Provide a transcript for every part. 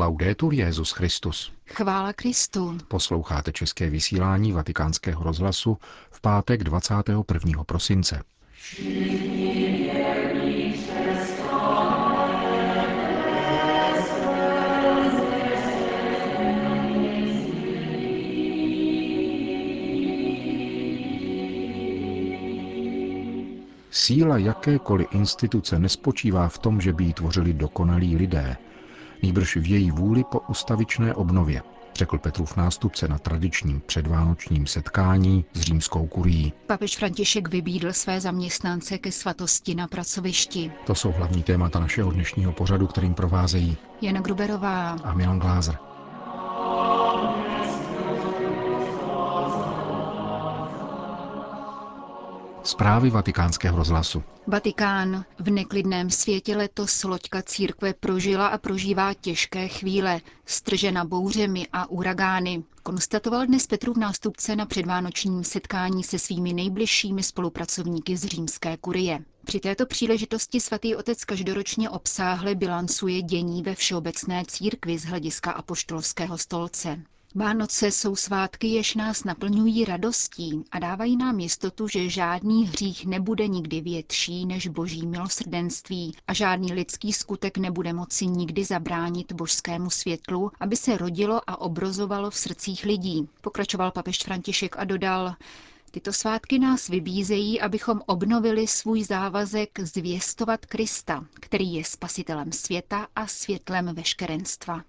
Laudetur Jezus Christus. Chvála Kristu. Posloucháte české vysílání Vatikánského rozhlasu v pátek 21. prosince. Síla jakékoliv instituce nespočívá v tom, že by ji tvořili dokonalí lidé, nýbrž v její vůli po ustavičné obnově, řekl Petrův nástupce na tradičním předvánočním setkání s římskou kurií. Papež František vybídl své zaměstnance ke svatosti na pracovišti. To jsou hlavní témata našeho dnešního pořadu, kterým provázejí Jana Gruberová a Milan Glázer. Zprávy vatikánského rozhlasu. Vatikán. V neklidném světě letos loďka církve prožila a prožívá těžké chvíle, stržena bouřemi a uragány. Konstatoval dnes Petrův nástupce na předvánočním setkání se svými nejbližšími spolupracovníky z římské kurie. Při této příležitosti svatý otec každoročně obsáhle bilancuje dění ve všeobecné církvi z hlediska apoštolského stolce. Vánoce jsou svátky, jež nás naplňují radostí a dávají nám jistotu, že žádný hřích nebude nikdy větší než boží milosrdenství a žádný lidský skutek nebude moci nikdy zabránit božskému světlu, aby se rodilo a obrozovalo v srdcích lidí. Pokračoval papež František a dodal, Tyto svátky nás vybízejí, abychom obnovili svůj závazek zvěstovat Krista, který je spasitelem světa a světlem veškerenstva.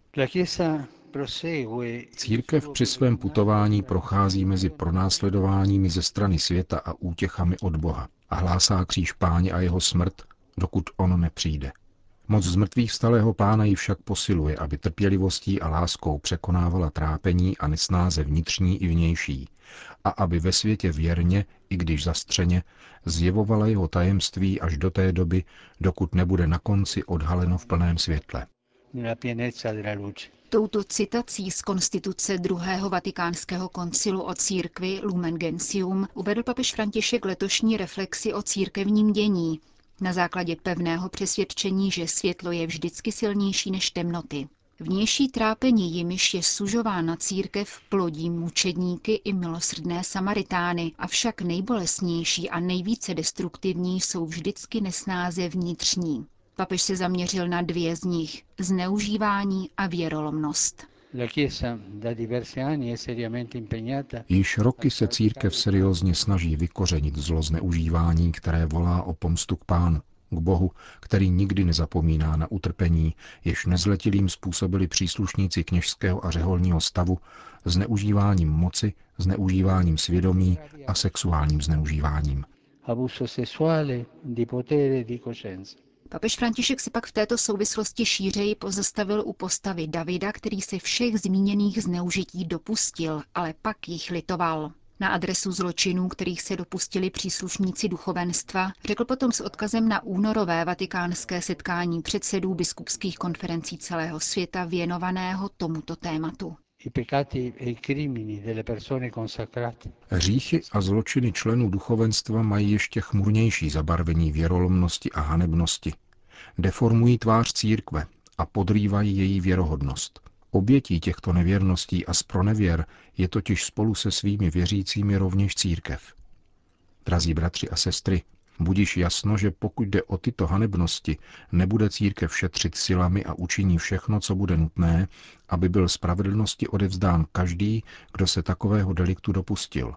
Církev při svém putování prochází mezi pronásledováními ze strany světa a útěchami od Boha a hlásá kříž páně a jeho smrt, dokud on nepřijde. Moc zmrtvých stalého pána ji však posiluje, aby trpělivostí a láskou překonávala trápení a nesnáze vnitřní i vnější a aby ve světě věrně, i když zastřeně, zjevovala jeho tajemství až do té doby, dokud nebude na konci odhaleno v plném světle. Touto citací z konstituce druhého vatikánského koncilu o církvi Lumen Gentium uvedl papež František letošní reflexi o církevním dění na základě pevného přesvědčení, že světlo je vždycky silnější než temnoty. Vnější trápení jimiž je sužována církev plodí mučedníky i milosrdné samaritány, avšak nejbolesnější a nejvíce destruktivní jsou vždycky nesnáze vnitřní. Papež se zaměřil na dvě z nich, zneužívání a věrolomnost. Již roky se církev seriózně snaží vykořenit zlo zneužívání, které volá o pomstu k pánu, k Bohu, který nikdy nezapomíná na utrpení, jež nezletilým způsobili příslušníci kněžského a řeholního stavu, zneužíváním moci, zneužíváním svědomí a sexuálním zneužíváním. Abuso sessuale, di potere, di coscienza. Papež František se pak v této souvislosti šířeji pozastavil u postavy Davida, který se všech zmíněných zneužití dopustil, ale pak jich litoval. Na adresu zločinů, kterých se dopustili příslušníci duchovenstva, řekl potom s odkazem na únorové vatikánské setkání předsedů biskupských konferencí celého světa věnovaného tomuto tématu. Hříchy a zločiny členů duchovenstva mají ještě chmurnější zabarvení věrolomnosti a hanebnosti. Deformují tvář církve a podrývají její věrohodnost. Obětí těchto nevěrností a spronevěr je totiž spolu se svými věřícími rovněž církev. Drazí bratři a sestry, Budíš jasno, že pokud jde o tyto hanebnosti, nebude církev šetřit silami a učiní všechno, co bude nutné, aby byl spravedlnosti odevzdán každý, kdo se takového deliktu dopustil.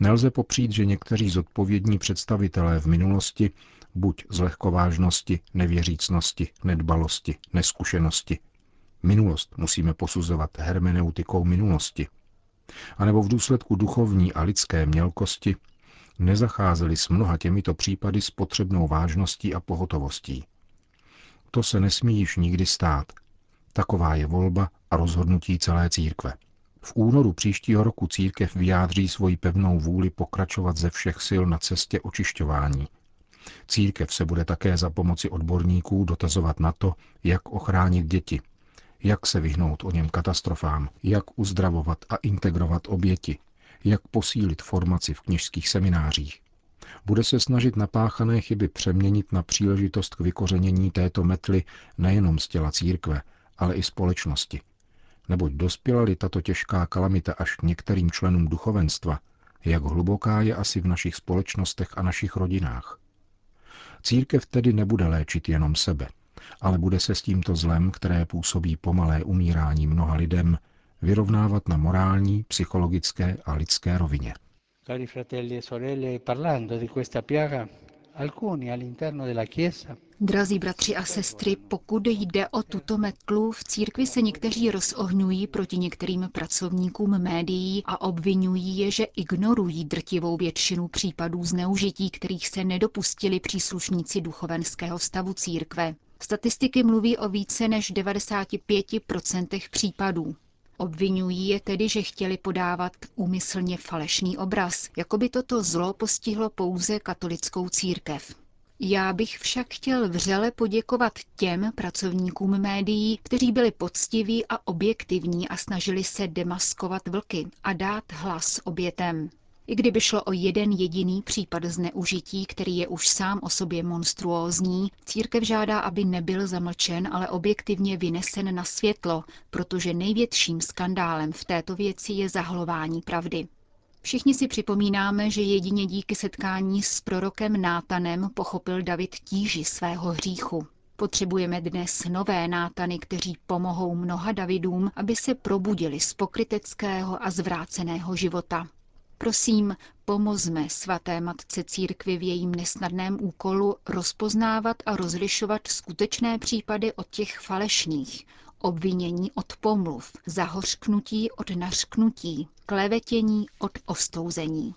Nelze popřít, že někteří zodpovědní představitelé v minulosti, buď z lehkovážnosti, nevěřícnosti, nedbalosti, neskušenosti, minulost musíme posuzovat hermeneutikou minulosti, anebo v důsledku duchovní a lidské mělkosti nezacházeli s mnoha těmito případy s potřebnou vážností a pohotovostí. To se nesmí již nikdy stát. Taková je volba a rozhodnutí celé církve. V únoru příštího roku církev vyjádří svoji pevnou vůli pokračovat ze všech sil na cestě očišťování. Církev se bude také za pomoci odborníků dotazovat na to, jak ochránit děti, jak se vyhnout o něm katastrofám, jak uzdravovat a integrovat oběti, jak posílit formaci v kněžských seminářích. Bude se snažit napáchané chyby přeměnit na příležitost k vykořenění této metly nejenom z těla církve, ale i společnosti. Neboť dospěla-li tato těžká kalamita až k některým členům duchovenstva, jak hluboká je asi v našich společnostech a našich rodinách. Církev tedy nebude léčit jenom sebe, ale bude se s tímto zlem, které působí pomalé umírání mnoha lidem, vyrovnávat na morální, psychologické a lidské rovině. Cari fratelli e sorelle, parlando di questa piaga, alcuni all'interno della Chiesa Drazí bratři a sestry, pokud jde o tuto metlu, v církvi se někteří rozohňují proti některým pracovníkům médií a obvinují je, že ignorují drtivou většinu případů zneužití, kterých se nedopustili příslušníci duchovenského stavu církve. Statistiky mluví o více než 95% případů. Obvinují je tedy, že chtěli podávat úmyslně falešný obraz, jako by toto zlo postihlo pouze katolickou církev. Já bych však chtěl vřele poděkovat těm pracovníkům médií, kteří byli poctiví a objektivní a snažili se demaskovat vlky a dát hlas obětem. I kdyby šlo o jeden jediný případ zneužití, který je už sám o sobě monstruózní, církev žádá, aby nebyl zamlčen, ale objektivně vynesen na světlo, protože největším skandálem v této věci je zahlování pravdy. Všichni si připomínáme, že jedině díky setkání s prorokem Nátanem pochopil David tíži svého hříchu. Potřebujeme dnes nové nátany, kteří pomohou mnoha Davidům, aby se probudili z pokryteckého a zvráceného života. Prosím, pomozme svaté matce církvy v jejím nesnadném úkolu rozpoznávat a rozlišovat skutečné případy od těch falešných, obvinění od pomluv, zahořknutí od nařknutí, klevetění od ostouzení.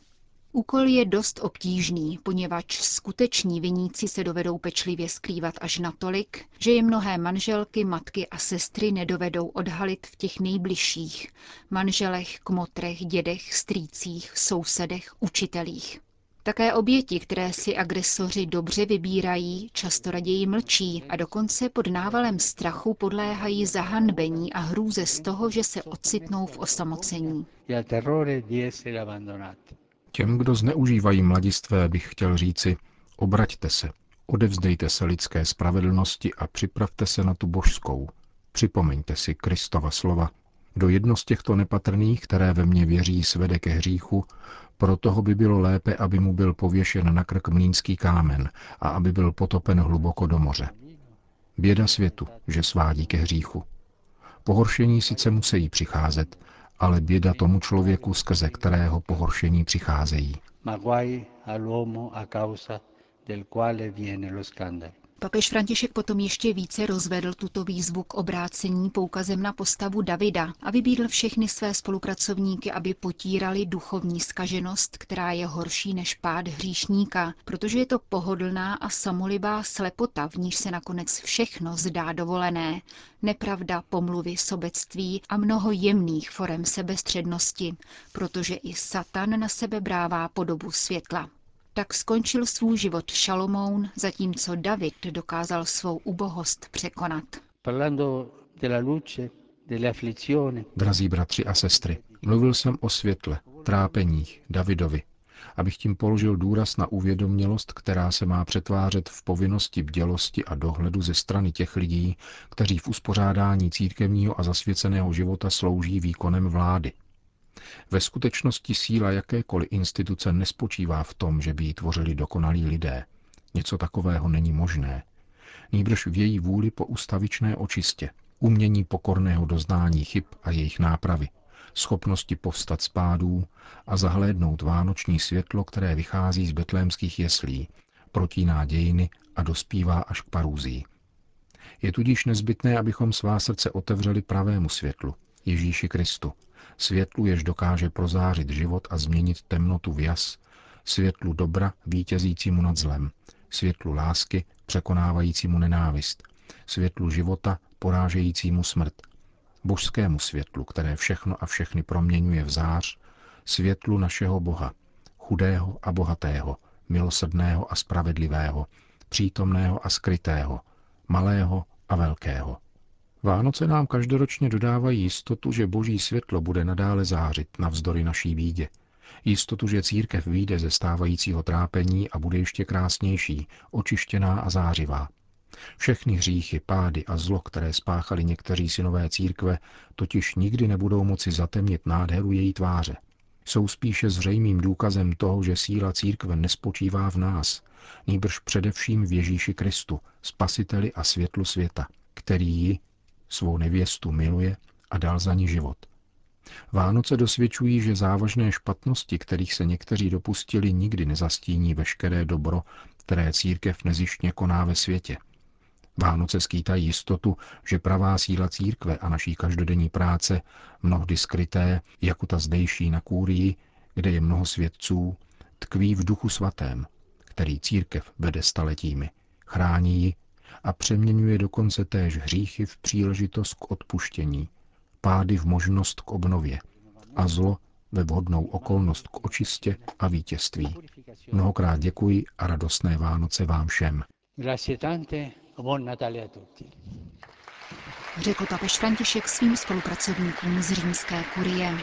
Úkol je dost obtížný, poněvadž skuteční viníci se dovedou pečlivě skrývat až natolik, že je mnohé manželky, matky a sestry nedovedou odhalit v těch nejbližších, manželech, kmotrech, dědech, strýcích, sousedech, učitelích. Také oběti, které si agresoři dobře vybírají, často raději mlčí a dokonce pod návalem strachu podléhají zahanbení a hrůze z toho, že se ocitnou v osamocení. Těm, kdo zneužívají mladistvé, bych chtěl říci, obraťte se, odevzdejte se lidské spravedlnosti a připravte se na tu božskou. Připomeňte si Kristova slova. Do jedno z těchto nepatrných, které ve mně věří, svede ke hříchu, pro toho by bylo lépe, aby mu byl pověšen na krk mlínský kámen a aby byl potopen hluboko do moře. Běda světu, že svádí ke hříchu. Pohoršení sice musí přicházet, ale běda tomu člověku, skrze kterého pohoršení přicházejí. Papež František potom ještě více rozvedl tuto výzvu k obrácení poukazem na postavu Davida a vybídl všechny své spolupracovníky, aby potírali duchovní skaženost, která je horší než pád hříšníka, protože je to pohodlná a samolibá slepota, v níž se nakonec všechno zdá dovolené, nepravda, pomluvy, sobectví a mnoho jemných forem sebestřednosti, protože i Satan na sebe brává podobu světla. Tak skončil svůj život Šalomoun, zatímco David dokázal svou ubohost překonat. Drazí bratři a sestry, mluvil jsem o světle, trápeních Davidovi, abych tím položil důraz na uvědomělost, která se má přetvářet v povinnosti bdělosti a dohledu ze strany těch lidí, kteří v uspořádání církevního a zasvěceného života slouží výkonem vlády. Ve skutečnosti síla jakékoliv instituce nespočívá v tom, že by ji tvořili dokonalí lidé. Něco takového není možné. Nýbrž v její vůli po ustavičné očistě, umění pokorného doznání chyb a jejich nápravy, schopnosti povstat z pádů a zahlédnout vánoční světlo, které vychází z betlémských jeslí, protíná dějiny a dospívá až k parůzí. Je tudíž nezbytné, abychom svá srdce otevřeli pravému světlu, Ježíši Kristu, světlu, jež dokáže prozářit život a změnit temnotu v jas, světlu dobra vítězícímu nad zlem, světlu lásky překonávajícímu nenávist, světlu života porážejícímu smrt, božskému světlu, které všechno a všechny proměňuje v zář, světlu našeho Boha, chudého a bohatého, milosrdného a spravedlivého, přítomného a skrytého, malého a velkého. Vánoce nám každoročně dodávají jistotu, že boží světlo bude nadále zářit navzdory naší bídě. Jistotu, že církev vyjde ze stávajícího trápení a bude ještě krásnější, očištěná a zářivá. Všechny hříchy, pády a zlo, které spáchali někteří synové církve, totiž nikdy nebudou moci zatemnit nádheru její tváře. Jsou spíše zřejmým důkazem toho, že síla církve nespočívá v nás, nýbrž především v Ježíši Kristu, spasiteli a světlu světa, který ji, svou nevěstu, miluje a dal za ní život. Vánoce dosvědčují, že závažné špatnosti, kterých se někteří dopustili, nikdy nezastíní veškeré dobro, které církev nezištně koná ve světě. Vánoce skýtají jistotu, že pravá síla církve a naší každodenní práce, mnohdy skryté, jako ta zdejší na Kůrii, kde je mnoho svědců, tkví v duchu svatém, který církev vede staletími, chrání ji a přeměňuje dokonce též hříchy v příležitost k odpuštění, pády v možnost k obnově a zlo ve vhodnou okolnost k očistě a vítězství. Mnohokrát děkuji a radostné Vánoce vám všem. Řekl papež František svým spolupracovníkům z římské kurie.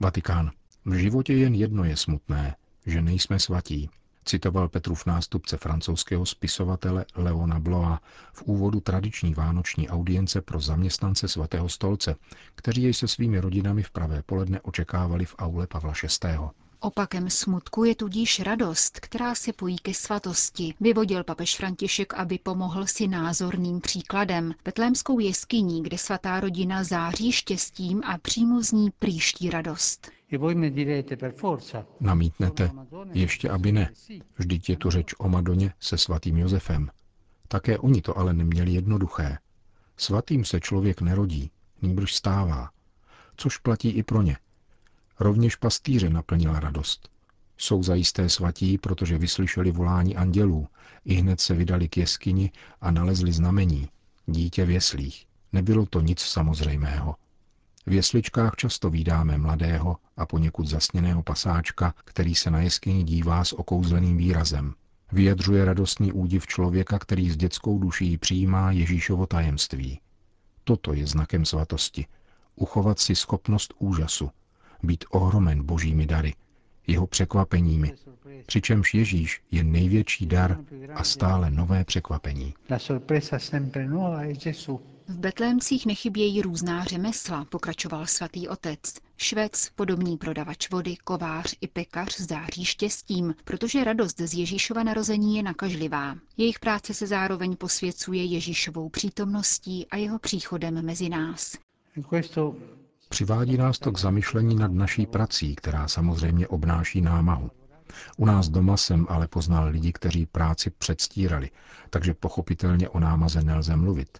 Vatikán. V životě jen jedno je smutné, že nejsme svatí, citoval Petrův nástupce francouzského spisovatele Leona Bloa v úvodu tradiční vánoční audience pro zaměstnance svatého stolce, kteří jej se svými rodinami v pravé poledne očekávali v aule Pavla VI. Opakem smutku je tudíž radost, která se pojí ke svatosti, vyvodil papež František, aby pomohl si názorným příkladem. Betlémskou jeskyní, kde svatá rodina září štěstím a přímo z ní příští radost. Namítnete, ještě aby ne. Vždyť je tu řeč o Madoně se svatým Josefem. Také oni to ale neměli jednoduché. Svatým se člověk nerodí, nýbrž stává. Což platí i pro ně. Rovněž pastýře naplnila radost. Jsou zajisté svatí, protože vyslyšeli volání andělů, i hned se vydali k jeskyni a nalezli znamení. Dítě v jeslích. Nebylo to nic samozřejmého. V jesličkách často vídáme mladého a poněkud zasněného pasáčka, který se na jeskyni dívá s okouzleným výrazem. Vyjadřuje radostný údiv člověka, který s dětskou duší přijímá Ježíšovo tajemství. Toto je znakem svatosti. Uchovat si schopnost úžasu, být ohromen božími dary, jeho překvapeními, přičemž Ježíš je největší dar a stále nové překvapení. V Betlémcích nechybějí různá řemesla, pokračoval svatý otec. Švec, podobný prodavač vody, kovář i pekař září štěstím, protože radost z Ježíšova narození je nakažlivá. Jejich práce se zároveň posvěcuje Ježíšovou přítomností a jeho příchodem mezi nás. Přivádí nás to k zamyšlení nad naší prací, která samozřejmě obnáší námahu. U nás doma jsem ale poznal lidi, kteří práci předstírali, takže pochopitelně o námaze nelze mluvit.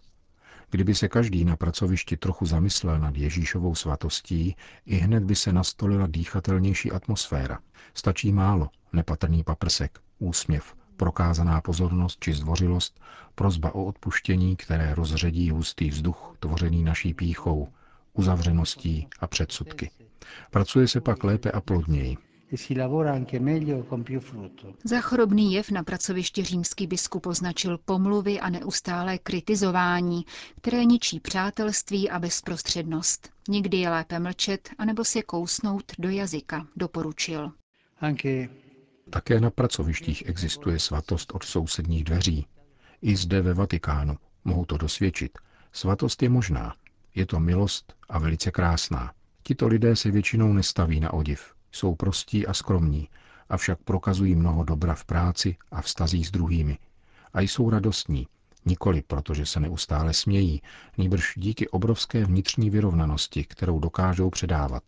Kdyby se každý na pracovišti trochu zamyslel nad Ježíšovou svatostí, i hned by se nastolila dýchatelnější atmosféra. Stačí málo, nepatrný paprsek, úsměv, prokázaná pozornost či zdvořilost, prozba o odpuštění, které rozředí hustý vzduch tvořený naší píchou, uzavřeností a předsudky. Pracuje se pak lépe a plodněji. E Za chorobný jev na pracovišti římský biskup označil pomluvy a neustálé kritizování, které ničí přátelství a bezprostřednost. Nikdy je lépe mlčet, anebo se kousnout do jazyka, doporučil. Také na pracovištích existuje svatost od sousedních dveří. I zde ve Vatikánu mohu to dosvědčit. Svatost je možná, je to milost a velice krásná. Tito lidé se většinou nestaví na odiv. Jsou prostí a skromní, avšak prokazují mnoho dobra v práci a vztazích s druhými. A jsou radostní, nikoli protože se neustále smějí, nýbrž díky obrovské vnitřní vyrovnanosti, kterou dokážou předávat.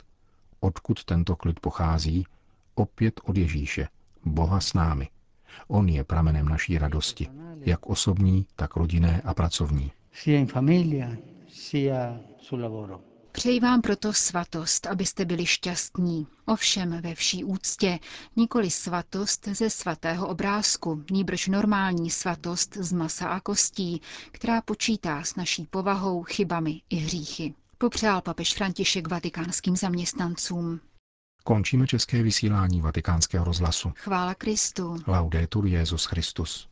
Odkud tento klid pochází? Opět od Ježíše, Boha s námi. On je pramenem naší radosti, jak osobní, tak rodinné a pracovní sia sul lavoro. Přeji vám proto svatost, abyste byli šťastní, ovšem ve vší úctě, nikoli svatost ze svatého obrázku, níbrž normální svatost z masa a kostí, která počítá s naší povahou, chybami i hříchy. Popřál papež František vatikánským zaměstnancům. Končíme české vysílání vatikánského rozhlasu. Chvála Kristu. Laudetur Jezus Christus.